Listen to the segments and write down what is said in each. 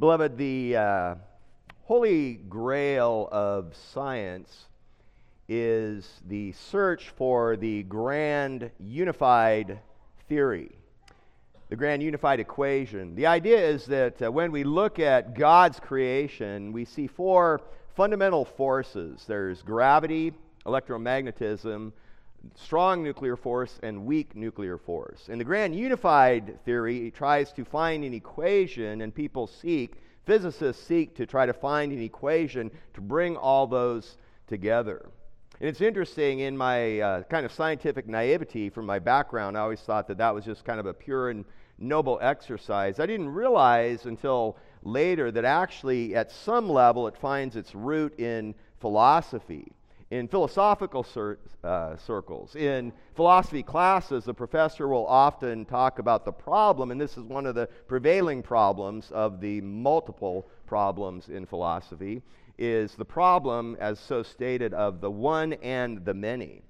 Beloved, the uh, holy grail of science is the search for the grand unified theory, the grand unified equation. The idea is that uh, when we look at God's creation, we see four fundamental forces there's gravity, electromagnetism, strong nuclear force and weak nuclear force. And the grand unified theory tries to find an equation, and people seek, physicists seek to try to find an equation to bring all those together. And it's interesting, in my uh, kind of scientific naivety from my background, I always thought that that was just kind of a pure and noble exercise. I didn't realize until later that actually, at some level, it finds its root in philosophy in philosophical cir- uh, circles. In philosophy classes, the professor will often talk about the problem, and this is one of the prevailing problems of the multiple problems in philosophy, is the problem, as so stated, of the one and the many.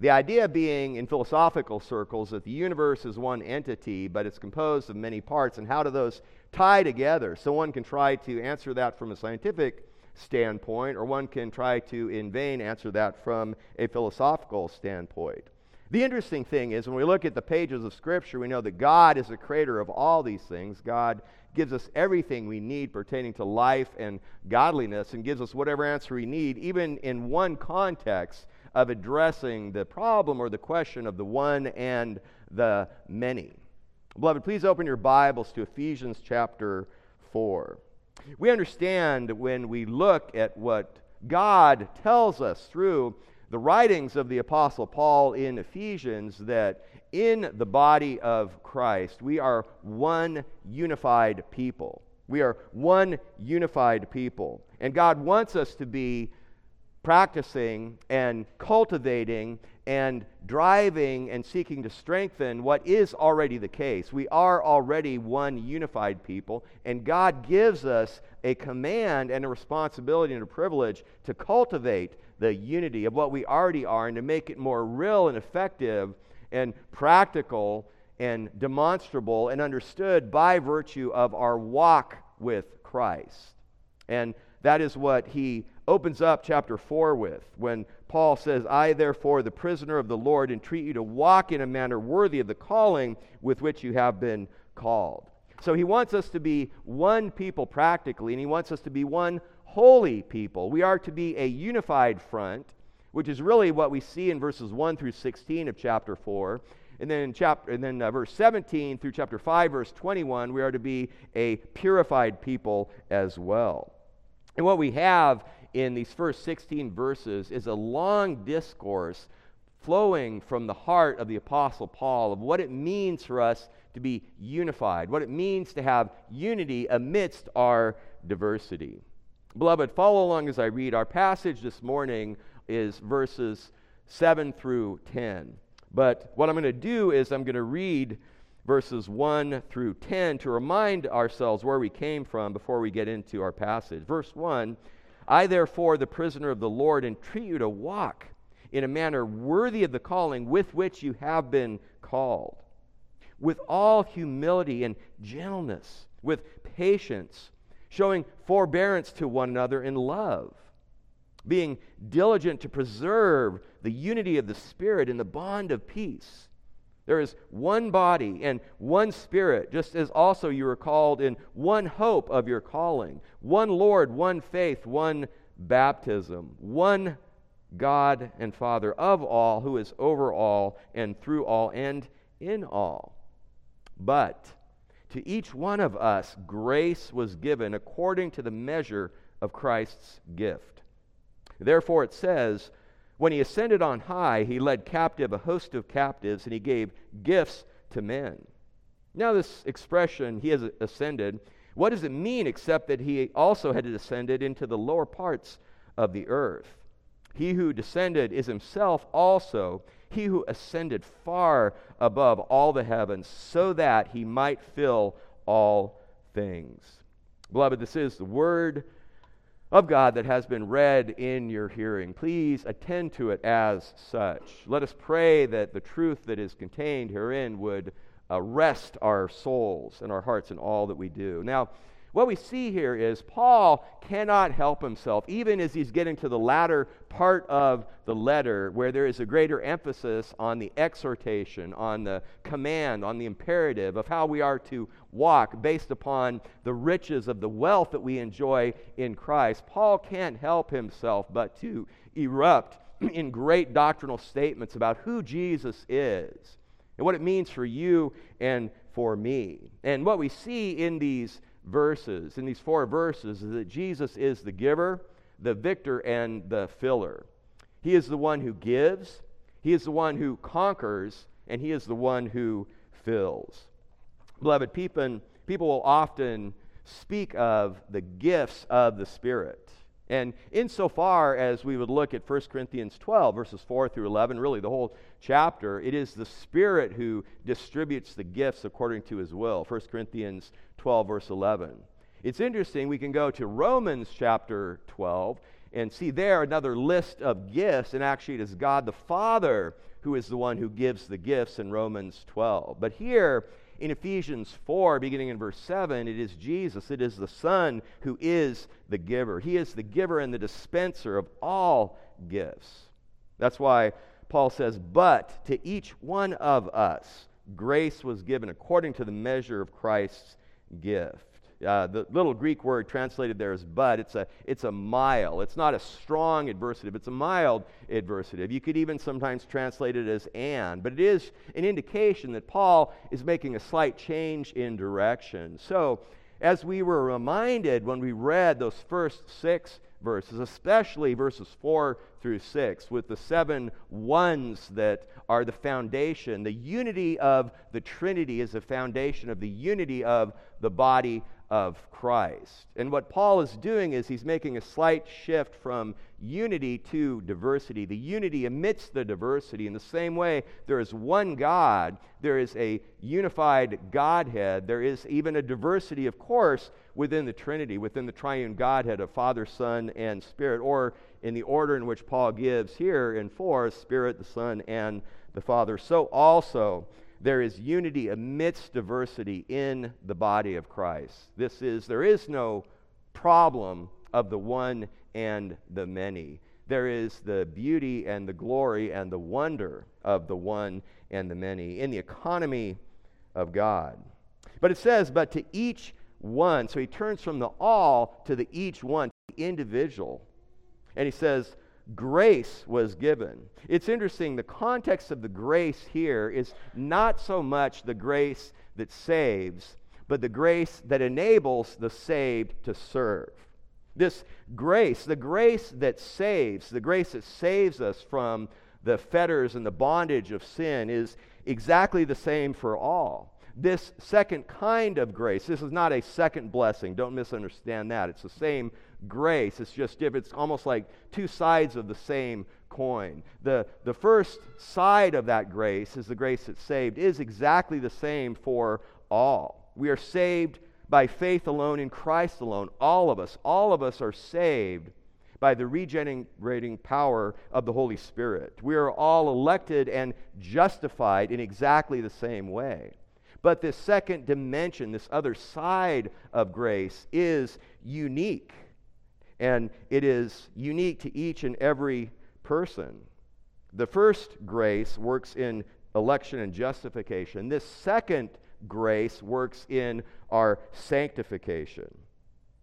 The idea being in philosophical circles that the universe is one entity, but it's composed of many parts, and how do those tie together? So one can try to answer that from a scientific standpoint, or one can try to, in vain, answer that from a philosophical standpoint. The interesting thing is, when we look at the pages of Scripture, we know that God is the creator of all these things. God gives us everything we need pertaining to life and godliness and gives us whatever answer we need, even in one context of addressing the problem or the question of the one and the many. Beloved, please open your Bibles to Ephesians chapter 4. We understand when we look at what God tells us through the writings of the Apostle Paul in Ephesians that in the body of Christ, we are one unified people. We are one unified people. And God wants us to be practicing and cultivating and driving and seeking to strengthen what is already the case. We are already one unified people, and God gives us a command and a responsibility and a privilege to cultivate the unity of what we already are and to make it more real and effective and practical and demonstrable and understood by virtue of our walk with Christ. And that is what he opens up chapter 4 with when Paul says, I, therefore, the prisoner of the Lord, entreat you to walk in a manner worthy of the calling with which you have been called. So he wants us to be one people practically, and he wants us to be one holy people. We are to be a unified front, which is really what we see in verses 1 through 16 of chapter 4. And then in chapter and then uh, verse 17 through chapter 5 verse 21 we are to be a purified people as well. And what we have in these first 16 verses is a long discourse flowing from the heart of the Apostle Paul of what it means for us to be unified, what it means to have unity amidst our diversity. Beloved, follow along as I read. Our passage this morning is verses 7 through 10. But what I'm going to do is I'm going to read verses 1 through 10 to remind ourselves where we came from before we get into our passage. Verse 1 I, therefore, the prisoner of the Lord, entreat you to walk in a manner worthy of the calling with which you have been called, with all humility and gentleness, with patience, showing forbearance to one another in love, being diligent to preserve the unity of the Spirit in the bond of peace. There is one body and one spirit, just as also you are called in one hope of your calling, one Lord, one faith, one baptism, one God and Father of all, who is over all and through all and in all. But to each one of us, grace was given according to the measure of Christ's gift. Therefore, it says, when he ascended on high, he led captive a host of captives, and he gave gifts to men. Now, this expression, he has ascended, what does it mean except that he also had descended into the lower parts of the earth? He who descended is himself also he who ascended far above all the heavens, so that he might fill all things. Beloved, this is the word of God that has been read in your hearing. Please attend to it as such. Let us pray that the truth that is contained herein would uh, rest our souls and our hearts in all that we do. Now, what we see here is Paul cannot help himself, even as he's getting to the latter part of the letter, where there is a greater emphasis on the exhortation, on the command, on the imperative of how we are to walk based upon the riches of the wealth that we enjoy in Christ. Paul can't help himself but to erupt in great doctrinal statements about who Jesus is and what it means for you and for me. And what we see in these verses, in these four verses, is that Jesus is the giver, the victor, and the filler. He is the one who gives, He is the one who conquers, and He is the one who fills. Beloved, people, people will often speak of the gifts of the Spirit. And insofar as we would look at 1 Corinthians 12, verses 4 through 11, really the whole chapter, it is the Spirit who distributes the gifts according to his will. 1 Corinthians 12, verse 11. It's interesting, we can go to Romans chapter 12 and see there another list of gifts, and actually it is God the Father who is the one who gives the gifts in Romans 12. But here, in Ephesians 4, beginning in verse 7, it is Jesus, it is the Son who is the giver. He is the giver and the dispenser of all gifts. That's why Paul says, But to each one of us grace was given according to the measure of Christ's gift. Uh, the little Greek word translated there is but. It's a, it's a mild. It's not a strong adversative, it's a mild adversative. You could even sometimes translate it as and, but it is an indication that Paul is making a slight change in direction. So, as we were reminded when we read those first six verses, especially verses 4 through 6, with the seven ones that are the foundation. The unity of the Trinity is the foundation of the unity of the body of Christ. And what Paul is doing is he's making a slight shift from unity to diversity. The unity amidst the diversity. In the same way, there is one God, there is a unified Godhead, there is even a diversity, of course, within the Trinity, within the triune Godhead of Father, Son, and Spirit, or in the order in which Paul gives here in 4 Spirit, the Son, and the Father. So also, there is unity amidst diversity in the body of Christ. This is, there is no problem of the one and the many. There is the beauty and the glory and the wonder of the one and the many in the economy of God. But it says, but to each one. So he turns from the all to the each one, the individual. And he says, grace was given. It's interesting, the context of the grace here is not so much the grace that saves, but the grace that enables the saved to serve. This grace, the grace that saves, the grace that saves us from the fetters and the bondage of sin, is exactly the same for all this second kind of grace. This is not a second blessing. Don't misunderstand that. It's the same grace. It's just if It's almost like two sides of the same coin. The, the first side of that grace is the grace that saved, is exactly the same for all. We are saved by faith alone in Christ alone. All of us, all of us are saved by the regenerating power of the Holy Spirit. We are all elected and justified in exactly the same way. But this second dimension, this other side of grace, is unique. And it is unique to each and every person. The first grace works in election and justification. This second grace works in our sanctification.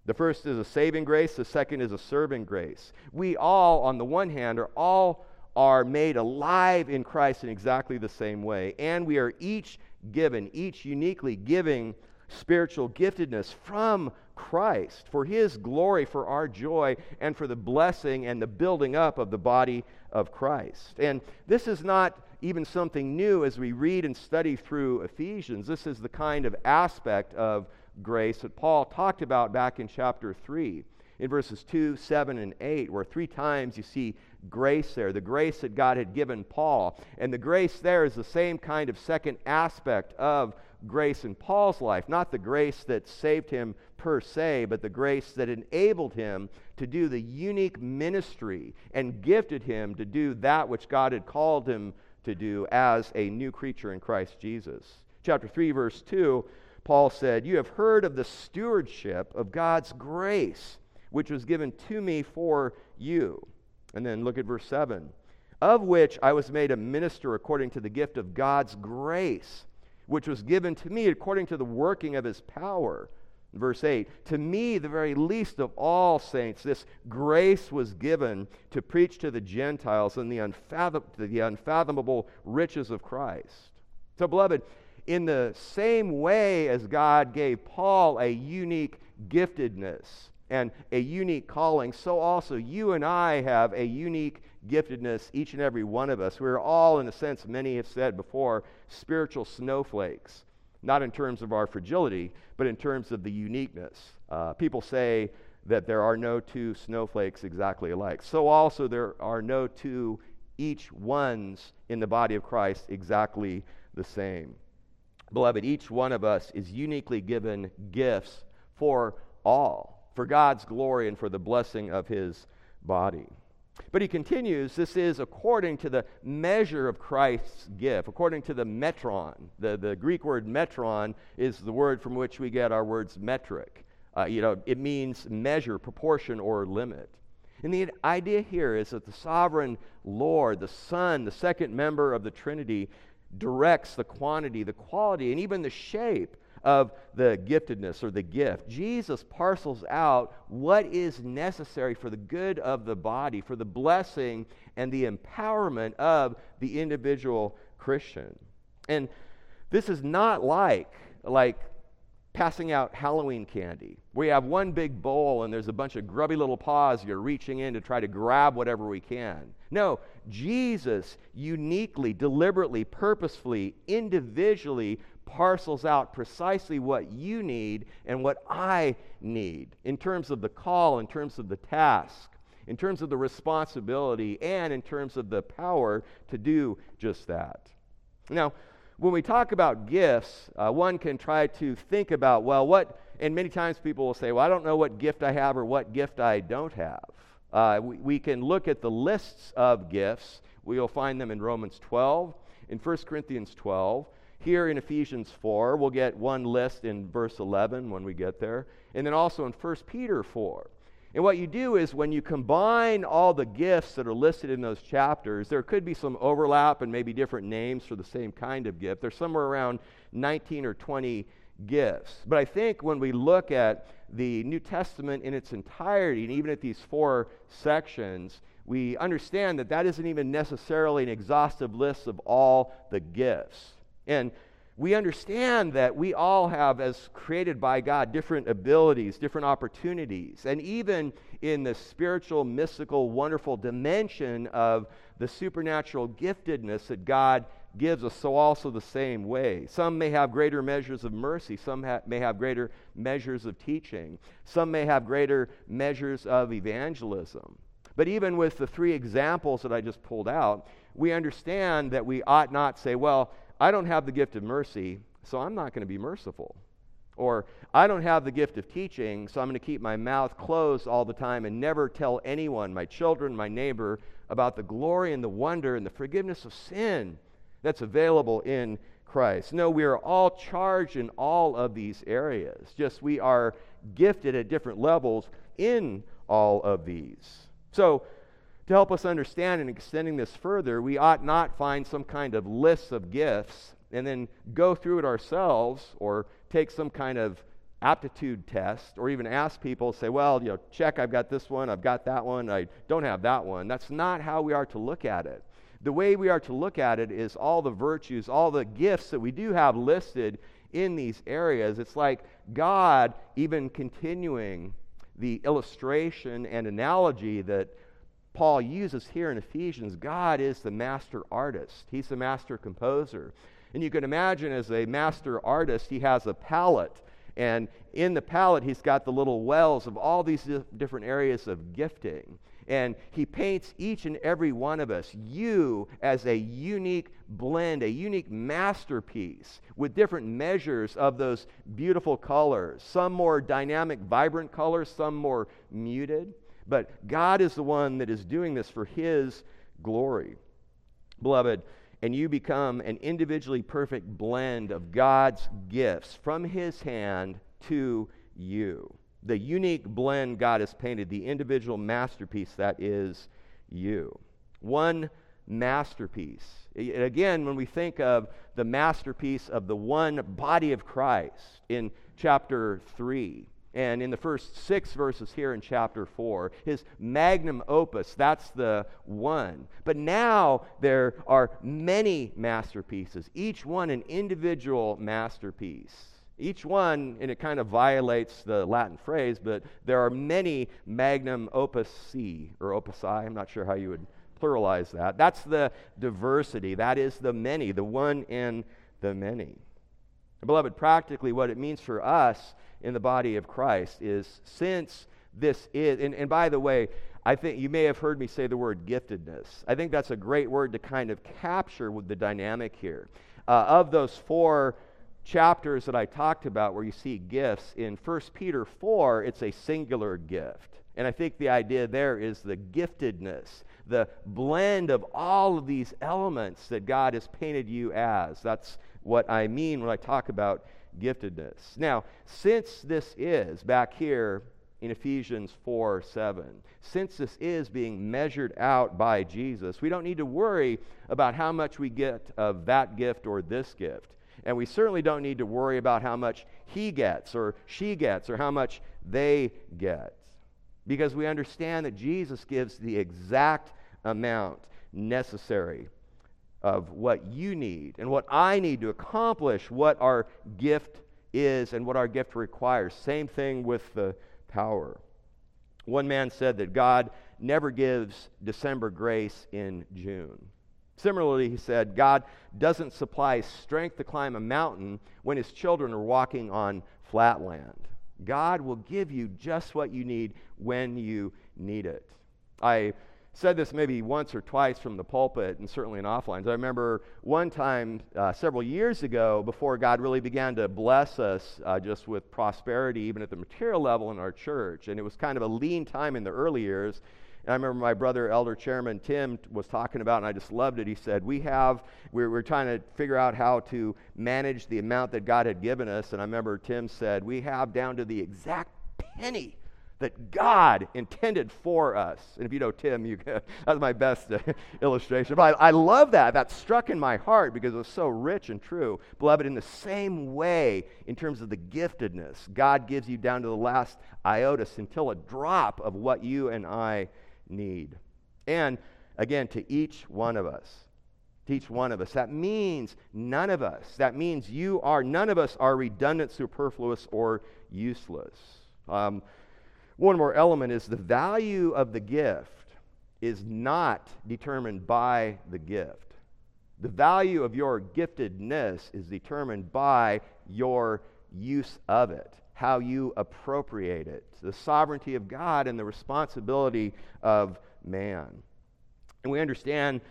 The first is a saving grace, the second is a serving grace. We all, on the one hand, are all are made alive in Christ in exactly the same way, and we are each given, each uniquely giving spiritual giftedness from Christ for his glory, for our joy, and for the blessing and the building up of the body of Christ. And this is not even something new as we read and study through Ephesians. This is the kind of aspect of grace that Paul talked about back in chapter 3 in verses 2, 7, and 8, where three times you see grace there, the grace that God had given Paul. And the grace there is the same kind of second aspect of grace in Paul's life, not the grace that saved him per se, but the grace that enabled him to do the unique ministry and gifted him to do that which God had called him to do as a new creature in Christ Jesus. Chapter 3, verse 2 Paul said, You have heard of the stewardship of God's grace, which was given to me for you. And then look at verse 7 of which I was made a minister according to the gift of God's grace, which was given to me according to the working of his power. Verse 8 To me, the very least of all saints, this grace was given to preach to the Gentiles and the, unfathom- the unfathomable riches of Christ. So, beloved, in the same way as God gave Paul a unique giftedness and a unique calling, so also you and I have a unique giftedness, each and every one of us. We're all, in a sense, many have said before, spiritual snowflakes, not in terms of our fragility, but in terms of the uniqueness. Uh, people say that there are no two snowflakes exactly alike. So also there are no two each ones in the body of Christ exactly the same. Beloved, each one of us is uniquely given gifts for all, for God's glory and for the blessing of his body. But he continues, this is according to the measure of Christ's gift, according to the metron. The, the Greek word metron is the word from which we get our words metric. Uh, you know, it means measure, proportion, or limit. And the idea here is that the sovereign Lord, the Son, the second member of the Trinity, directs the quantity, the quality, and even the shape of the giftedness or the gift. Jesus parcels out what is necessary for the good of the body, for the blessing and the empowerment of the individual Christian. And this is not like like passing out Halloween candy. We have one big bowl and there's a bunch of grubby little paws you're reaching in to try to grab whatever we can. No, Jesus uniquely, deliberately, purposefully, individually parcels out precisely what you need and what I need in terms of the call, in terms of the task, in terms of the responsibility, and in terms of the power to do just that. Now, when we talk about gifts, uh, one can try to think about, well, what, and many times people will say, well, I don't know what gift I have or what gift I don't have. Uh, we, we can look at the lists of gifts. We'll find them in Romans 12, in 1 Corinthians 12, here in Ephesians 4, we'll get one list in verse 11 when we get there, and then also in 1 Peter 4. And what you do is when you combine all the gifts that are listed in those chapters, there could be some overlap and maybe different names for the same kind of gift. There's somewhere around 19 or 20 gifts. But I think when we look at the New Testament in its entirety, and even at these four sections, we understand that that isn't even necessarily an exhaustive list of all the gifts. And we understand that we all have, as created by God, different abilities, different opportunities. And even in the spiritual, mystical, wonderful dimension of the supernatural giftedness that God gives us, so also the same way. Some may have greater measures of mercy, some ha- may have greater measures of teaching, some may have greater measures of evangelism. But even with the three examples that I just pulled out, we understand that we ought not say, well, I don't have the gift of mercy, so I'm not going to be merciful. Or, I don't have the gift of teaching, so I'm going to keep my mouth closed all the time and never tell anyone, my children, my neighbor, about the glory and the wonder and the forgiveness of sin that's available in Christ. No, we are all charged in all of these areas. Just we are gifted at different levels in all of these. So, to help us understand and extending this further, we ought not find some kind of list of gifts and then go through it ourselves or take some kind of aptitude test or even ask people say well you know check i've got this one i've got that one i don't have that one. That's not how we are to look at it. The way we are to look at it is all the virtues all the gifts that we do have listed in these areas. It's like god even continuing the illustration and analogy that Paul uses here in Ephesians, God is the master artist. He's the master composer. And you can imagine as a master artist, he has a palette. And in the palette, he's got the little wells of all these different areas of gifting. And he paints each and every one of us, you, as a unique blend, a unique masterpiece with different measures of those beautiful colors. Some more dynamic, vibrant colors, some more muted. But God is the one that is doing this for His glory. Beloved, and you become an individually perfect blend of God's gifts from His hand to you. The unique blend God has painted, the individual masterpiece that is you. One masterpiece. Again, when we think of the masterpiece of the one body of Christ in chapter 3, and in the first six verses here in chapter 4, his magnum opus, that's the one. But now there are many masterpieces, each one an individual masterpiece. Each one, and it kind of violates the Latin phrase, but there are many magnum opus C or opus I. I'm not sure how you would pluralize that. That's the diversity. That is the many, the one in the many. Beloved, practically what it means for us in the body of Christ is since this is, and, and by the way, I think you may have heard me say the word giftedness. I think that's a great word to kind of capture with the dynamic here. Uh, of those four chapters that I talked about where you see gifts, in 1 Peter 4, it's a singular gift. And I think the idea there is the giftedness, the blend of all of these elements that God has painted you as. That's what I mean when I talk about giftedness. Now, since this is back here in Ephesians 4 7, since this is being measured out by Jesus, we don't need to worry about how much we get of that gift or this gift. And we certainly don't need to worry about how much he gets or she gets or how much they get. Because we understand that Jesus gives the exact amount necessary of what you need and what I need to accomplish what our gift is and what our gift requires. Same thing with the power. One man said that God never gives December grace in June. Similarly, he said, God doesn't supply strength to climb a mountain when his children are walking on flat land. God will give you just what you need when you need it. I said this maybe once or twice from the pulpit and certainly in offlines. I remember one time uh, several years ago, before God really began to bless us uh, just with prosperity, even at the material level in our church, and it was kind of a lean time in the early years. And I remember my brother, Elder Chairman Tim, was talking about, and I just loved it. He said, We have, we're, we're trying to figure out how to manage the amount that God had given us. And I remember Tim said, We have down to the exact penny that God intended for us. And if you know Tim, you, that's my best uh, illustration. But I, I love that. That struck in my heart because it was so rich and true. Beloved, in the same way, in terms of the giftedness, God gives you down to the last iota, until a drop of what you and I need. And again, to each one of us. To each one of us. That means none of us. That means you are, none of us are redundant, superfluous, or useless. Um, one more element is the value of the gift is not determined by the gift. The value of your giftedness is determined by your use of it, how you appropriate it, the sovereignty of God and the responsibility of man. And we understand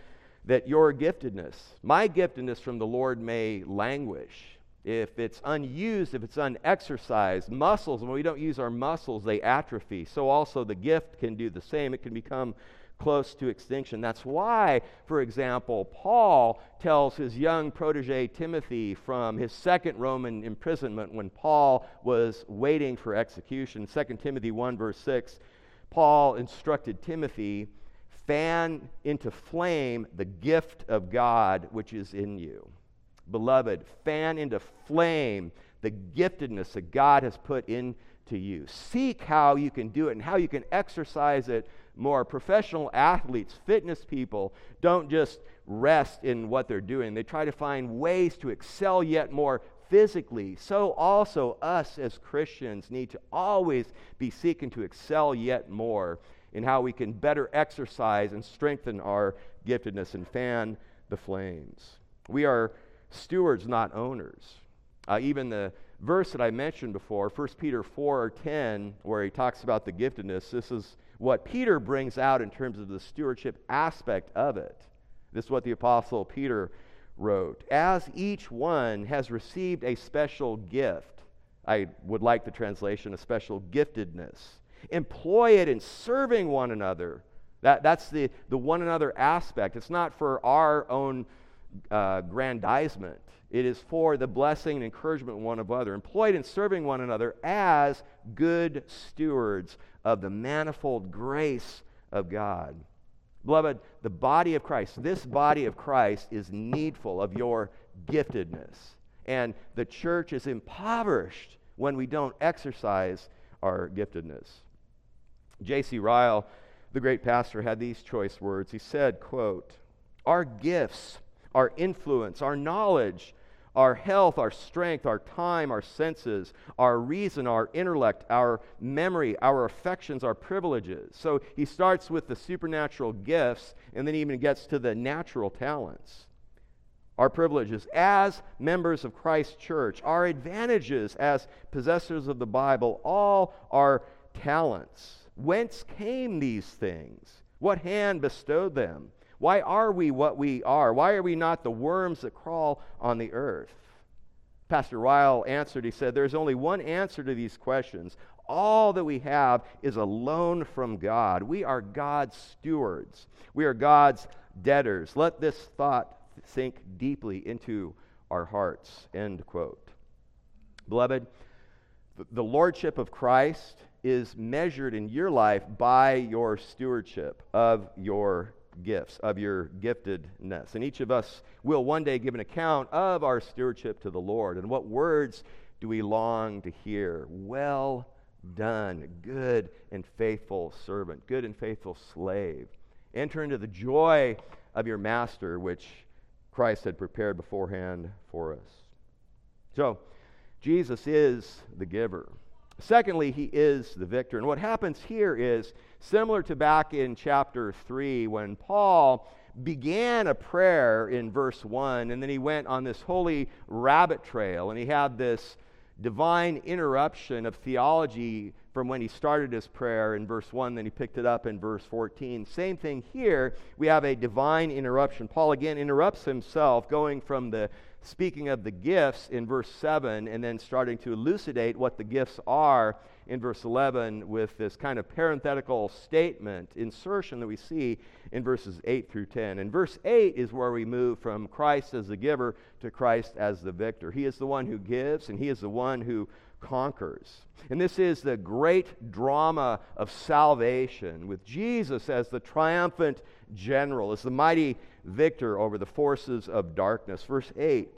that your giftedness, my giftedness from the Lord, may languish if it's unused, if it's unexercised, muscles, when we don't use our muscles, they atrophy. So also the gift can do the same. It can become close to extinction. That's why, for example, Paul tells his young protege Timothy from his second Roman imprisonment when Paul was waiting for execution, 2 Timothy 1, verse 6, Paul instructed Timothy, fan into flame the gift of God which is in you. Beloved, fan into flame the giftedness that God has put into you. Seek how you can do it and how you can exercise it more. Professional athletes, fitness people, don't just rest in what they're doing, they try to find ways to excel yet more physically. So, also, us as Christians need to always be seeking to excel yet more in how we can better exercise and strengthen our giftedness and fan the flames. We are stewards, not owners. Uh, even the verse that I mentioned before, 1 Peter 4 or 10, where he talks about the giftedness, this is what Peter brings out in terms of the stewardship aspect of it. This is what the Apostle Peter wrote. As each one has received a special gift, I would like the translation, a special giftedness, employ it in serving one another. That, that's the, the one another aspect. It's not for our own uh, grandizement. It is for the blessing and encouragement one of another, employed in serving one another as good stewards of the manifold grace of God. Beloved, the body of Christ, this body of Christ is needful of your giftedness. And the church is impoverished when we don't exercise our giftedness. J.C. Ryle, the great pastor, had these choice words. He said, quote, Our gifts, our influence, our knowledge, our health, our strength, our time, our senses, our reason, our intellect, our memory, our affections, our privileges. So he starts with the supernatural gifts and then even gets to the natural talents. Our privileges as members of Christ's church, our advantages as possessors of the Bible, all our talents. Whence came these things? What hand bestowed them? Why are we what we are? Why are we not the worms that crawl on the earth? Pastor Ryle answered, he said, There's only one answer to these questions. All that we have is a loan from God. We are God's stewards, we are God's debtors. Let this thought sink deeply into our hearts. End quote. Beloved, the lordship of Christ is measured in your life by your stewardship of your gifts, of your giftedness. And each of us will one day give an account of our stewardship to the Lord. And what words do we long to hear? Well done, good and faithful servant, good and faithful slave. Enter into the joy of your master, which Christ had prepared beforehand for us. So, Jesus is the giver. Secondly, he is the victor. And what happens here is similar to back in chapter 3 when Paul began a prayer in verse 1, and then he went on this holy rabbit trail, and he had this divine interruption of theology from when he started his prayer in verse 1, then he picked it up in verse 14. Same thing here. We have a divine interruption. Paul again interrupts himself, going from the speaking of the gifts in verse 7 and then starting to elucidate what the gifts are in verse 11 with this kind of parenthetical statement, insertion that we see in verses 8 through 10. And verse 8 is where we move from Christ as the giver to Christ as the victor. He is the one who gives, and He is the one who conquers. And this is the great drama of salvation with Jesus as the triumphant general, as the mighty victor over the forces of darkness. Verse 8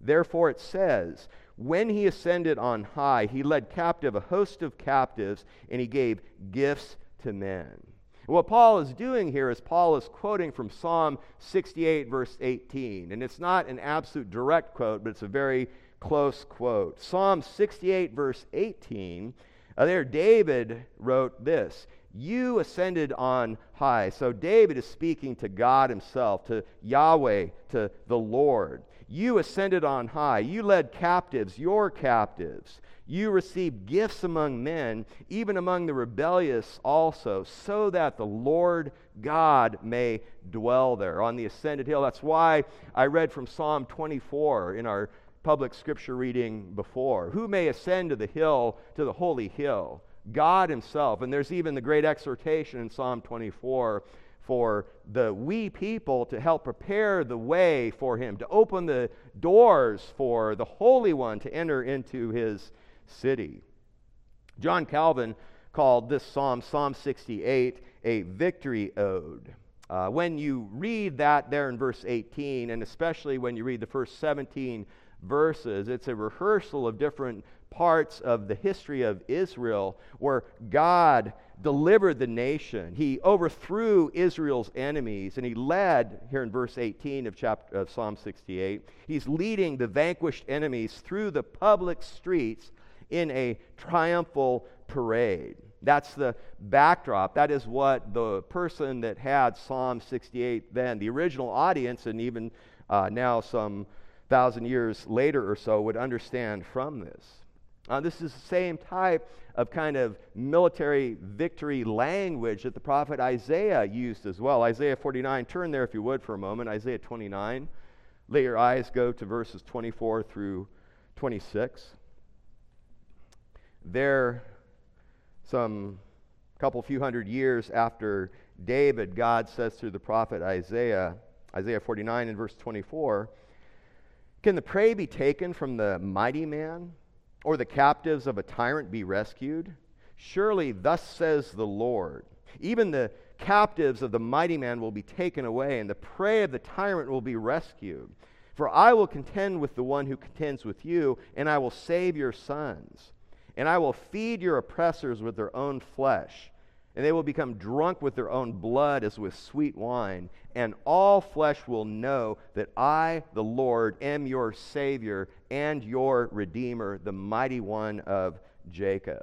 Therefore it says, When he ascended on high, he led captive a host of captives, and he gave gifts to men. what Paul is doing here is Paul is quoting from Psalm 68, verse 18. And it's not an absolute direct quote, but it's a very close quote. Psalm 68, verse 18, uh, there David wrote this You ascended on high. So David is speaking to God himself, to Yahweh, to the Lord. You ascended on high. You led captives, your captives. You received gifts among men, even among the rebellious also, so that the Lord God may dwell there on the ascended hill. That's why I read from Psalm 24 in our public scripture reading before. Who may ascend to the hill, to the holy hill? God Himself. And there's even the great exhortation in Psalm 24 for the we people to help prepare the way for Him, to open the doors for the Holy One to enter into His city. John Calvin called this psalm, Psalm 68, a victory ode. Uh, when you read that there in verse 18, and especially when you read the first 17 verses. It's a rehearsal of different parts of the history of Israel where God delivered the nation. He overthrew Israel's enemies and he led here in verse 18 of chapter of Psalm 68. He's leading the vanquished enemies through the public streets in a triumphal parade. That's the backdrop. That is what the person that had Psalm 68 then, the original audience, and even uh, now some thousand years later or so would understand from this. Uh, this is the same type of kind of military victory language that the prophet Isaiah used as well. Isaiah 49, turn there if you would for a moment. Isaiah 29. Let your eyes go to verses 24 through 26. There, some couple few hundred years after David, God says through the prophet Isaiah, Isaiah 49 and verse 24 Can the prey be taken from the mighty man, or the captives of a tyrant be rescued? Surely, thus says the Lord, even the captives of the mighty man will be taken away, and the prey of the tyrant will be rescued. For I will contend with the one who contends with you, and I will save your sons. And I will feed your oppressors with their own flesh, and they will become drunk with their own blood as with sweet wine. And all flesh will know that I, the Lord, am your Savior and your Redeemer, the mighty one of Jacob.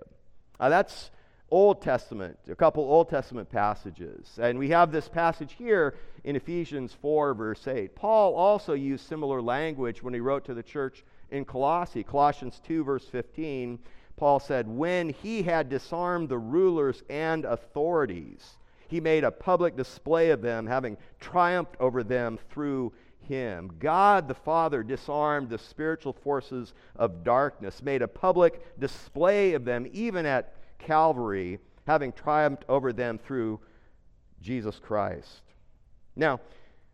Now that's Old Testament, a couple Old Testament passages. And we have this passage here in Ephesians 4, verse 8. Paul also used similar language when he wrote to the church in Colossae. Colossians 2, verse 15, Paul said, When he had disarmed the rulers and authorities, he made a public display of them, having triumphed over them through him. God the Father disarmed the spiritual forces of darkness, made a public display of them, even at Calvary, having triumphed over them through Jesus Christ. Now,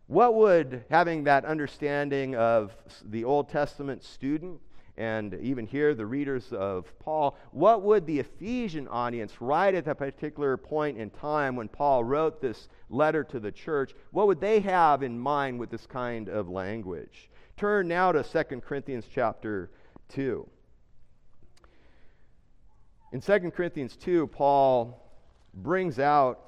what would having that understanding of the Old Testament student and even here the readers of Paul, what would the Ephesian audience, right at that particular point in time when Paul wrote this letter to the church, what would they have in mind with this kind of language? Turn now to 2 Corinthians chapter 2. In 2 Corinthians 2, Paul brings out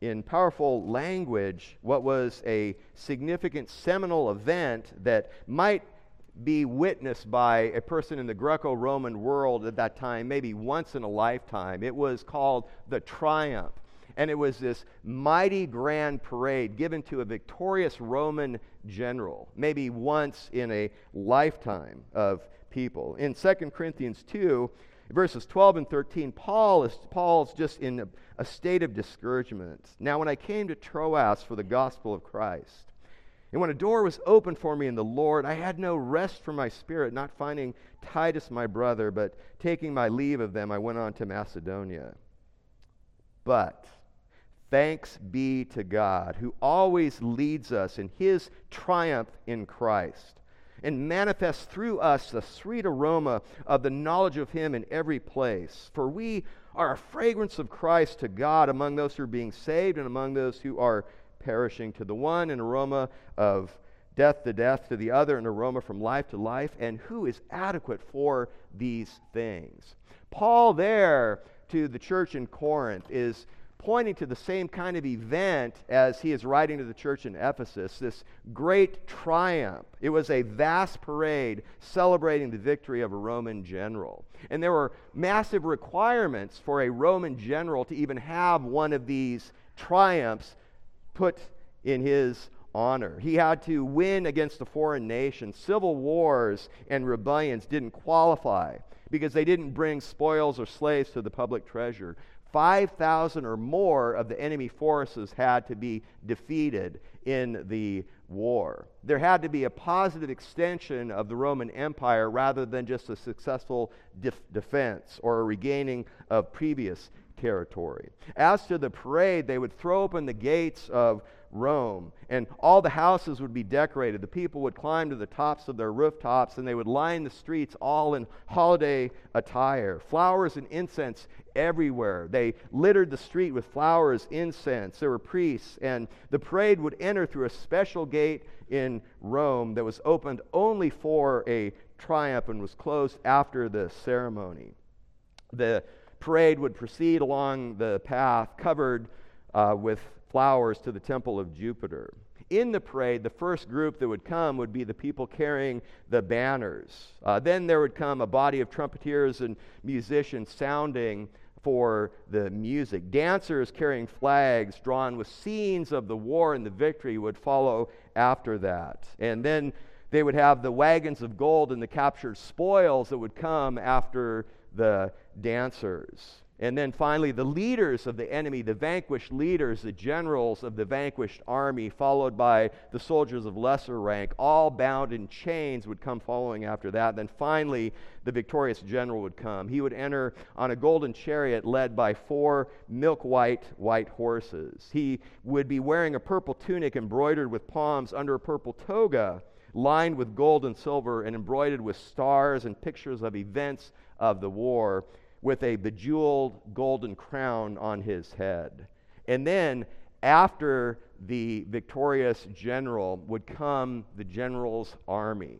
in powerful language what was a significant seminal event that might be witnessed by a person in the Greco Roman world at that time, maybe once in a lifetime. It was called the Triumph. And it was this mighty grand parade given to a victorious Roman general, maybe once in a lifetime of people. In 2 Corinthians 2, verses 12 and 13, Paul is Paul's just in a, a state of discouragement. Now, when I came to Troas for the gospel of Christ, and when a door was opened for me in the Lord, I had no rest for my spirit, not finding Titus my brother, but taking my leave of them, I went on to Macedonia. But thanks be to God, who always leads us in his triumph in Christ and manifests through us the sweet aroma of the knowledge of him in every place. For we are a fragrance of Christ to God among those who are being saved and among those who are perishing. To the one, an aroma of death to death, to the other, an aroma from life to life. And who is adequate for these things? Paul, there to the church in Corinth, is pointing to the same kind of event as he is writing to the church in Ephesus this great triumph. It was a vast parade celebrating the victory of a Roman general. And there were massive requirements for a Roman general to even have one of these triumphs put in his honor. He had to win against a foreign nation. Civil wars and rebellions didn't qualify because they didn't bring spoils or slaves to the public treasure. 5,000 or more of the enemy forces had to be defeated in the war. There had to be a positive extension of the Roman Empire rather than just a successful def- defense or a regaining of previous territory. As to the parade, they would throw open the gates of Rome, and all the houses would be decorated. The people would climb to the tops of their rooftops, and they would line the streets all in holiday attire. Flowers and incense everywhere. They littered the street with flowers, incense. There were priests, and the parade would enter through a special gate in Rome that was opened only for a triumph and was closed after the ceremony. The parade would proceed along the path covered uh, with flowers to the temple of Jupiter. In the parade, the first group that would come would be the people carrying the banners. Uh, then there would come a body of trumpeters and musicians sounding for the music. Dancers carrying flags drawn with scenes of the war and the victory would follow after that. And then they would have the wagons of gold and the captured spoils that would come after the dancers. And then finally, the leaders of the enemy, the vanquished leaders, the generals of the vanquished army, followed by the soldiers of lesser rank, all bound in chains, would come following after that. Then finally, the victorious general would come. He would enter on a golden chariot led by four milk white white horses. He would be wearing a purple tunic embroidered with palms under a purple toga lined with gold and silver and embroidered with stars and pictures of events of the war with a bejeweled golden crown on his head. And then, after the victorious general, would come the general's army.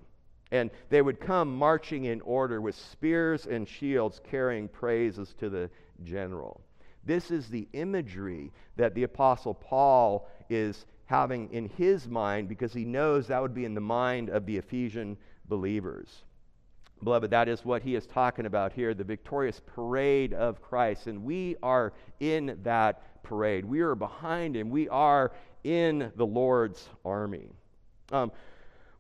And they would come marching in order with spears and shields, carrying praises to the general. This is the imagery that the Apostle Paul is having in his mind because he knows that would be in the mind of the Ephesian believers. Beloved, that is what he is talking about here the victorious parade of Christ. And we are in that parade. We are behind him. We are in the Lord's army. Um,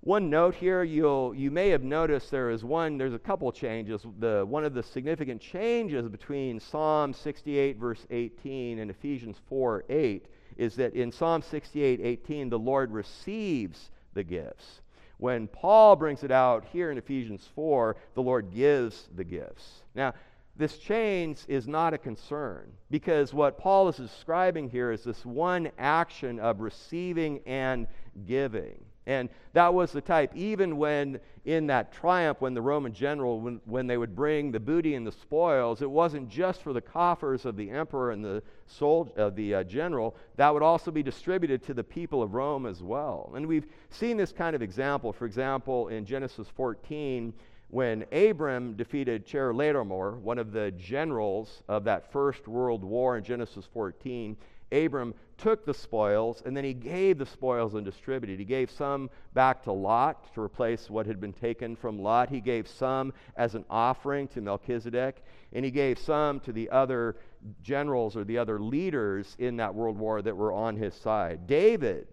one note here, you'll, you may have noticed there is one, there's a couple changes. The, one of the significant changes between Psalm 68, verse 18, and Ephesians 4, 8 is that in Psalm 68, 18, the Lord receives the gifts. When Paul brings it out here in Ephesians 4, the Lord gives the gifts. Now, this change is not a concern because what Paul is describing here is this one action of receiving and giving. And that was the type, even when in that triumph, when the Roman general, when, when they would bring the booty and the spoils, it wasn't just for the coffers of the emperor and the, sol- uh, the uh, general, that would also be distributed to the people of Rome as well. And we've seen this kind of example, for example, in Genesis 14, when Abram defeated Chedorlaomer, one of the generals of that first world war in Genesis 14, Abram took the spoils and then he gave the spoils and distributed. He gave some back to Lot to replace what had been taken from Lot. He gave some as an offering to Melchizedek, and he gave some to the other generals or the other leaders in that world war that were on his side. David,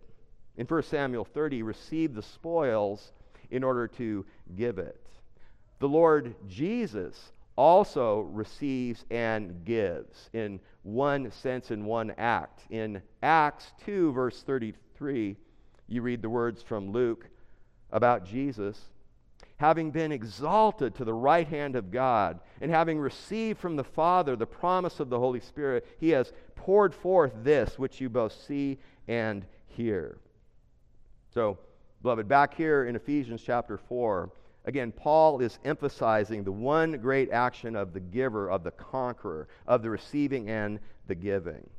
in 1 Samuel 30, received the spoils in order to give it. The Lord Jesus also receives and gives in one sense, in one act. In Acts 2, verse 33, you read the words from Luke about Jesus. Having been exalted to the right hand of God, and having received from the Father the promise of the Holy Spirit, he has poured forth this which you both see and hear. So, beloved, back here in Ephesians chapter 4, Again, Paul is emphasizing the one great action of the giver, of the conqueror, of the receiving and the giving.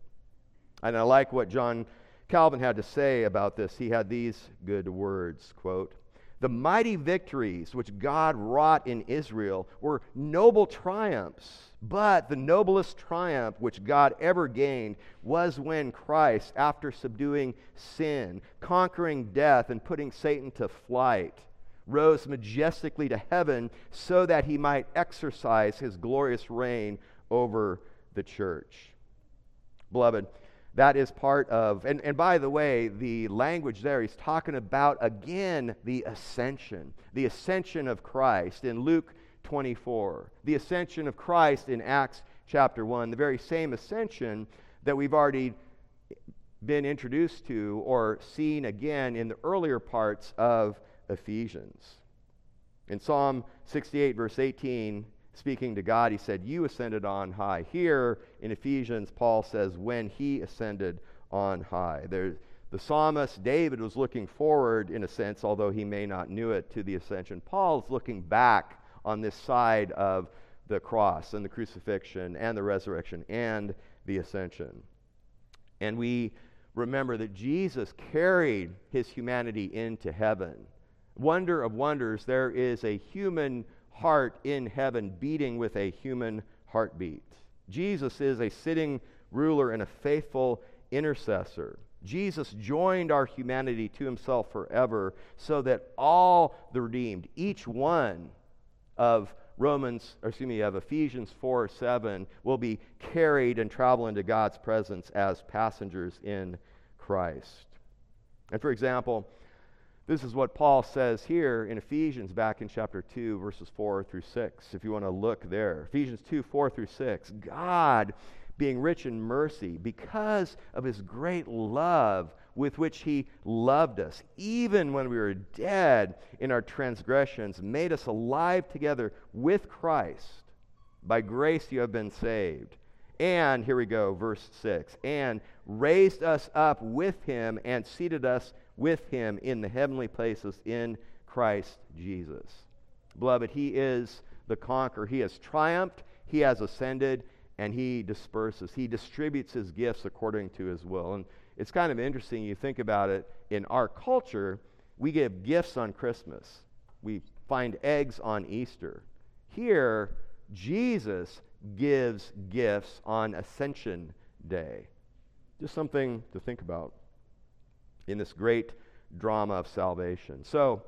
And I like what John Calvin had to say about this. He had these good words, quote, "The mighty victories which God wrought in Israel were noble triumphs, but the noblest triumph which God ever gained was when Christ, after subduing sin, conquering death and putting Satan to flight, rose majestically to heaven so that he might exercise his glorious reign over the church. Beloved, that is part of, and, and by the way, the language there, he's talking about again the ascension, the ascension of Christ in Luke 24, the ascension of Christ in Acts chapter 1, the very same ascension that we've already been introduced to or seen again in the earlier parts of Ephesians. In Psalm 68, verse 18, speaking to God, he said, You ascended on high. Here in Ephesians, Paul says, When he ascended on high. There's, the psalmist David was looking forward, in a sense, although he may not knew it, to the ascension. Paul is looking back on this side of the cross and the crucifixion and the resurrection and the ascension. And we remember that Jesus carried his humanity into heaven wonder of wonders, there is a human heart in heaven beating with a human heartbeat. Jesus is a sitting ruler and a faithful intercessor. Jesus joined our humanity to himself forever so that all the redeemed, each one of Romans, or excuse me, of Ephesians 4 7, will be carried and travel into God's presence as passengers in Christ. And for example, This is what Paul says here in Ephesians, back in chapter 2, verses 4 through 6, if you want to look there. Ephesians 2, 4 through 6. God, being rich in mercy, because of his great love with which he loved us, even when we were dead in our transgressions, made us alive together with Christ. By grace you have been saved. And, here we go, verse 6 and raised us up with him and seated us with him in the heavenly places in Christ Jesus. Beloved, he is the conqueror. He has triumphed, he has ascended, and he disperses. He distributes his gifts according to his will. And it's kind of interesting, you think about it, in our culture, we give gifts on Christmas, we find eggs on Easter. Here, Jesus gives gifts on Ascension Day. Just something to think about in this great drama of salvation. So,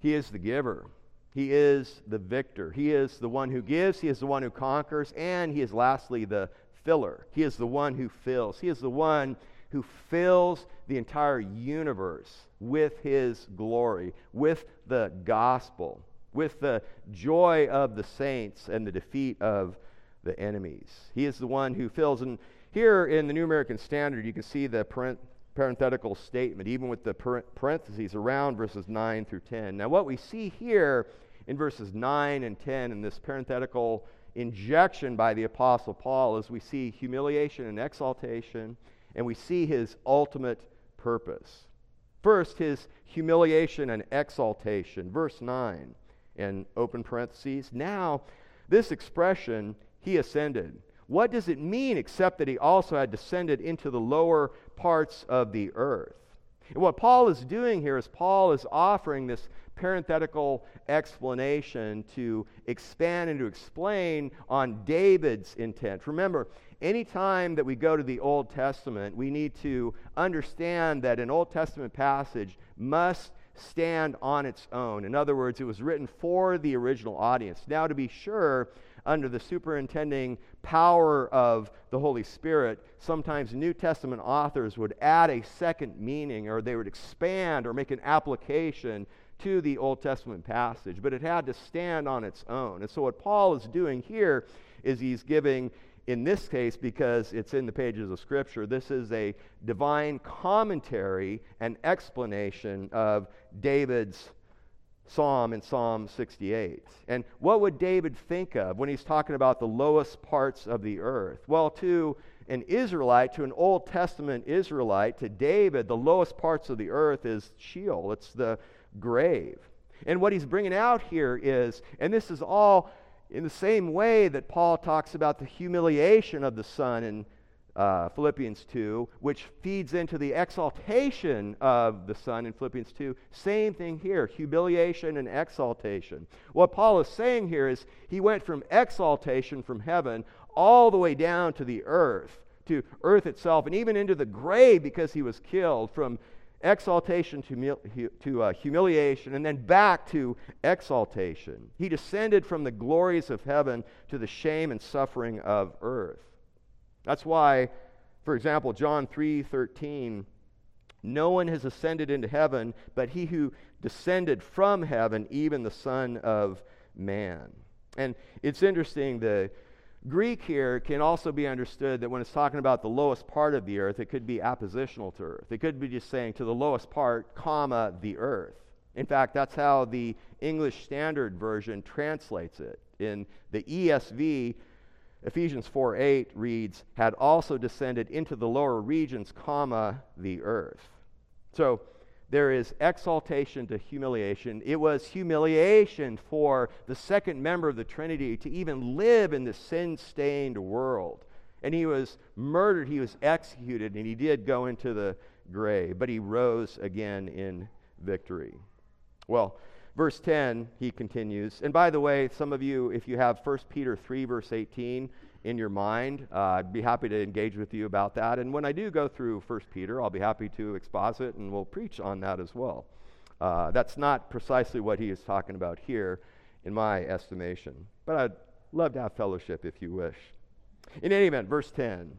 he is the giver. He is the victor. He is the one who gives. He is the one who conquers. And he is lastly the filler. He is the one who fills. He is the one who fills the entire universe with his glory, with the gospel, with the joy of the saints and the defeat of the enemies. He is the one who fills. And here in the New American Standard, you can see the parenthetical statement, even with the parentheses around verses 9 through 10. Now, what we see here in verses 9 and 10 in this parenthetical injection by the Apostle Paul is we see humiliation and exaltation, and we see his ultimate purpose. First, his humiliation and exaltation. Verse 9, and open parentheses. Now, this expression, he ascended. What does it mean except that he also had descended into the lower parts of the earth? And what Paul is doing here is Paul is offering this parenthetical explanation to expand and to explain on David's intent. Remember, anytime that we go to the Old Testament, we need to understand that an Old Testament passage must stand on its own. In other words, it was written for the original audience. Now, to be sure, under the superintending power of the Holy Spirit, sometimes New Testament authors would add a second meaning or they would expand or make an application to the Old Testament passage, but it had to stand on its own. And so, what Paul is doing here is he's giving, in this case, because it's in the pages of Scripture, this is a divine commentary and explanation of David's psalm in Psalm 68. And what would David think of when he's talking about the lowest parts of the earth? Well, to an Israelite, to an Old Testament Israelite, to David, the lowest parts of the earth is Sheol, it's the grave. And what he's bringing out here is, and this is all in the same way that Paul talks about the humiliation of the Son in uh, Philippians 2, which feeds into the exaltation of the Son in Philippians 2. Same thing here humiliation and exaltation. What Paul is saying here is he went from exaltation from heaven all the way down to the earth, to earth itself, and even into the grave because he was killed, from exaltation to, to uh, humiliation, and then back to exaltation. He descended from the glories of heaven to the shame and suffering of earth. That's why, for example, John 3:13, no one has ascended into heaven but he who descended from heaven, even the Son of Man. And it's interesting, the Greek here can also be understood that when it's talking about the lowest part of the earth, it could be appositional to earth. It could be just saying to the lowest part, comma, the earth. In fact, that's how the English Standard Version translates it. In the ESV, Ephesians 4 8 reads, had also descended into the lower regions, comma, the earth. So there is exaltation to humiliation. It was humiliation for the second member of the Trinity to even live in the sin stained world. And he was murdered, he was executed, and he did go into the grave, but he rose again in victory. Well, Verse 10, he continues. And by the way, some of you, if you have 1 Peter 3, verse 18 in your mind, uh, I'd be happy to engage with you about that. And when I do go through 1 Peter, I'll be happy to exposit and we'll preach on that as well. Uh, that's not precisely what he is talking about here, in my estimation. But I'd love to have fellowship if you wish. In any event, verse 10,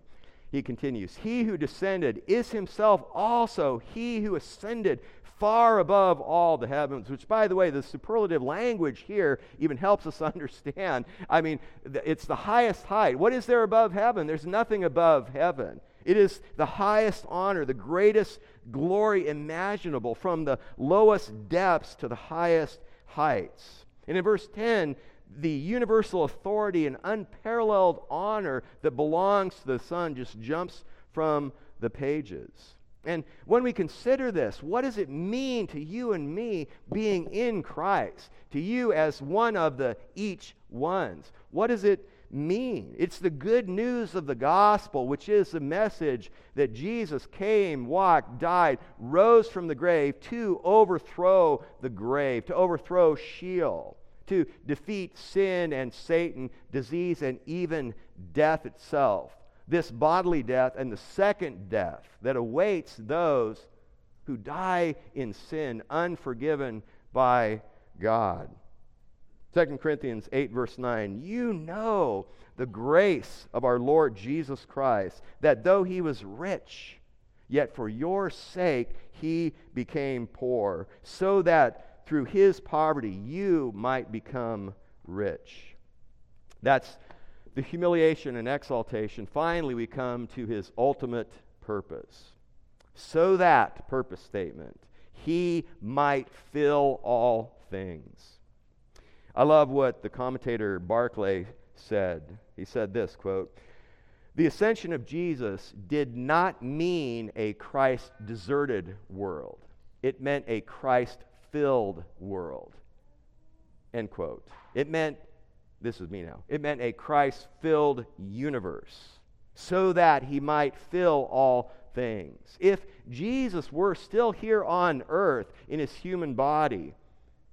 he continues He who descended is himself also he who ascended far above all the heavens, which, by the way, the superlative language here even helps us understand. I mean, it's the highest height. What is there above heaven? There's nothing above heaven. It is the highest honor, the greatest glory imaginable, from the lowest depths to the highest heights. And in verse 10, the universal authority and unparalleled honor that belongs to the Son just jumps from the pages. And when we consider this, what does it mean to you and me being in Christ? To you as one of the each ones? What does it mean? It's the good news of the gospel, which is the message that Jesus came, walked, died, rose from the grave to overthrow the grave, to overthrow Sheol, to defeat sin and Satan, disease, and even death itself this bodily death and the second death that awaits those who die in sin, unforgiven by God. 2 Corinthians 8, verse 9, you know the grace of our Lord Jesus Christ, that though he was rich, yet for your sake he became poor, so that through his poverty you might become rich. That's the humiliation and exaltation, finally we come to his ultimate purpose. So that, purpose statement, he might fill all things. I love what the commentator Barclay said. He said this quote, the ascension of Jesus did not mean a Christ deserted world. It meant a Christ filled world. End quote. It meant this is me now. It meant a Christ filled universe so that he might fill all things. If Jesus were still here on earth in his human body,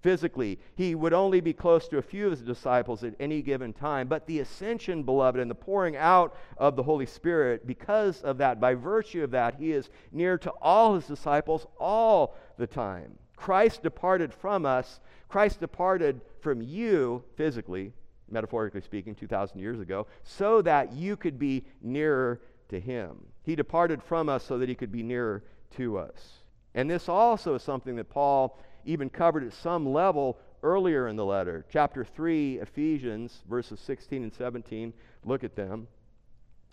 physically, he would only be close to a few of his disciples at any given time. But the ascension, beloved, and the pouring out of the Holy Spirit, because of that, by virtue of that, he is near to all his disciples all the time. Christ departed from us. Christ departed from you physically metaphorically speaking, 2,000 years ago, so that you could be nearer to him. He departed from us so that he could be nearer to us. And this also is something that Paul even covered at some level earlier in the letter. Chapter 3, Ephesians, verses 16 and 17. Look at them.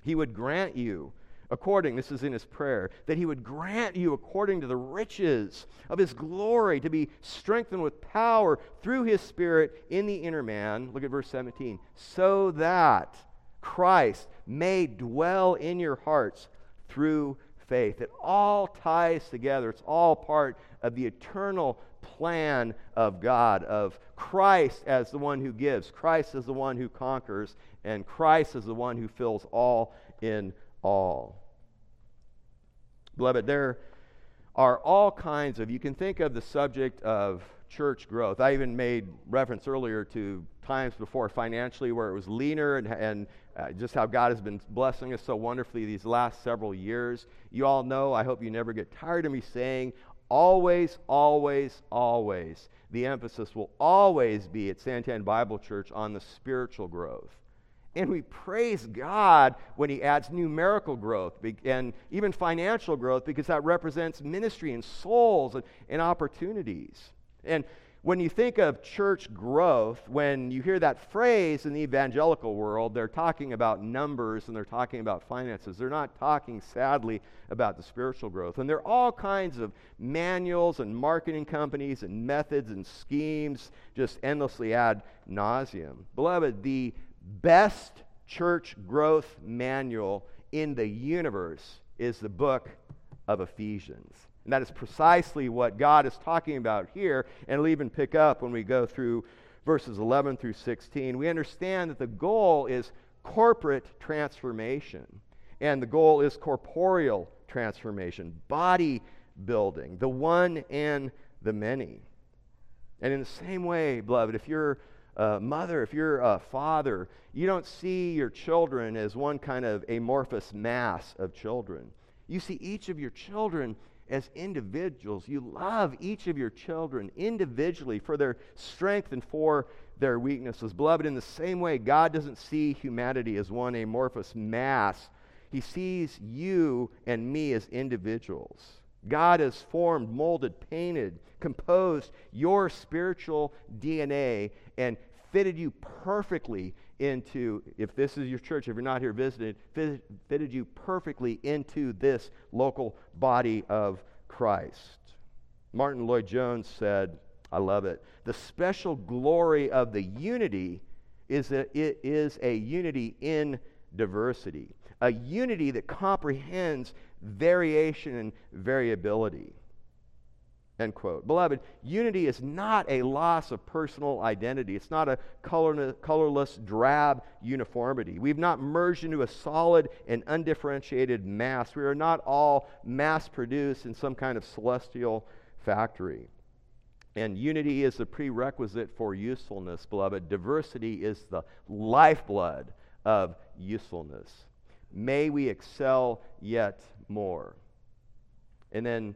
He would grant you according, this is in his prayer, that he would grant you according to the riches of his glory to be strengthened with power through his Spirit in the inner man. Look at verse 17. So that Christ may dwell in your hearts through faith. It all ties together, it's all part of the eternal plan of God, of Christ as the one who gives, Christ as the one who conquers, and Christ as the one who fills all in all. Beloved, there are all kinds of, you can think of the subject of church growth. I even made reference earlier to times before financially where it was leaner and, and uh, just how God has been blessing us so wonderfully these last several years. You all know, I hope you never get tired of me saying, always, always, always, the emphasis will always be at Santan Bible Church on the spiritual growth. And we praise God when He adds numerical growth and even financial growth because that represents ministry and souls and, and opportunities. And when you think of church growth, when you hear that phrase in the evangelical world, they're talking about numbers and they're talking about finances. They're not talking, sadly, about the spiritual growth. And there are all kinds of manuals and marketing companies and methods and schemes just endlessly ad nauseum. Beloved, the best church growth manual in the universe is the book of Ephesians. And that is precisely what God is talking about here, and it'll even pick up when we go through verses 11 through 16. We understand that the goal is corporate transformation, and the goal is corporeal transformation, body building, the one and the many. And in the same way, beloved, if you're uh, mother, if you're a father, you don't see your children as one kind of amorphous mass of children. You see each of your children as individuals. You love each of your children individually for their strength and for their weaknesses. Beloved, in the same way, God doesn't see humanity as one amorphous mass, He sees you and me as individuals God has formed, molded, painted, composed your spiritual DNA and fitted you perfectly into, if this is your church, if you're not here visiting, fitted you perfectly into this local body of Christ. Martyn Lloyd-Jones said, I love it. The special glory of the unity is that it is a unity in diversity, a unity that comprehends variation and variability. End quote. Beloved, unity is not a loss of personal identity. It's not a colorless, drab uniformity. We've not merged into a solid and undifferentiated mass. We are not all mass produced in some kind of celestial factory. And unity is the prerequisite for usefulness, beloved. Diversity is the lifeblood of usefulness. May we excel yet more. And then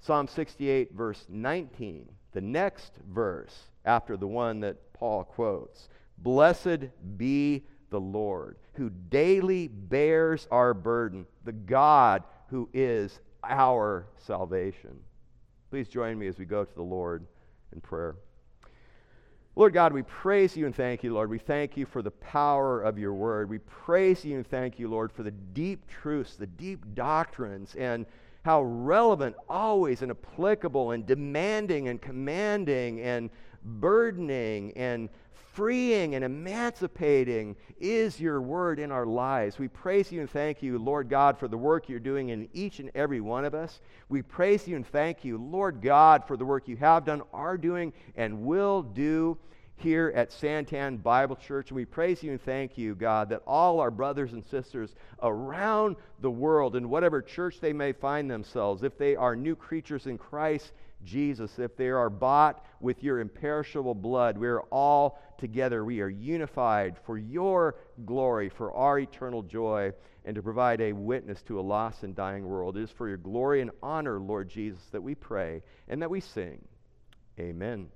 Psalm 68, verse 19, the next verse after the one that Paul quotes Blessed be the Lord, who daily bears our burden, the God who is our salvation. Please join me as we go to the Lord in prayer. Lord God, we praise you and thank you, Lord. We thank you for the power of your word. We praise you and thank you, Lord, for the deep truths, the deep doctrines, and how relevant, always, and applicable, and demanding, and commanding, and burdening, and freeing and emancipating is your word in our lives. We praise you and thank you, Lord God, for the work you're doing in each and every one of us. We praise you and thank you, Lord God, for the work you have done, are doing, and will do here at Santan Bible Church. And we praise you and thank you, God, that all our brothers and sisters around the world, in whatever church they may find themselves, if they are new creatures in Christ Jesus, if they are bought with your imperishable blood, we are all together. We are unified for your glory, for our eternal joy, and to provide a witness to a lost and dying world. It is for your glory and honor, Lord Jesus, that we pray and that we sing. Amen.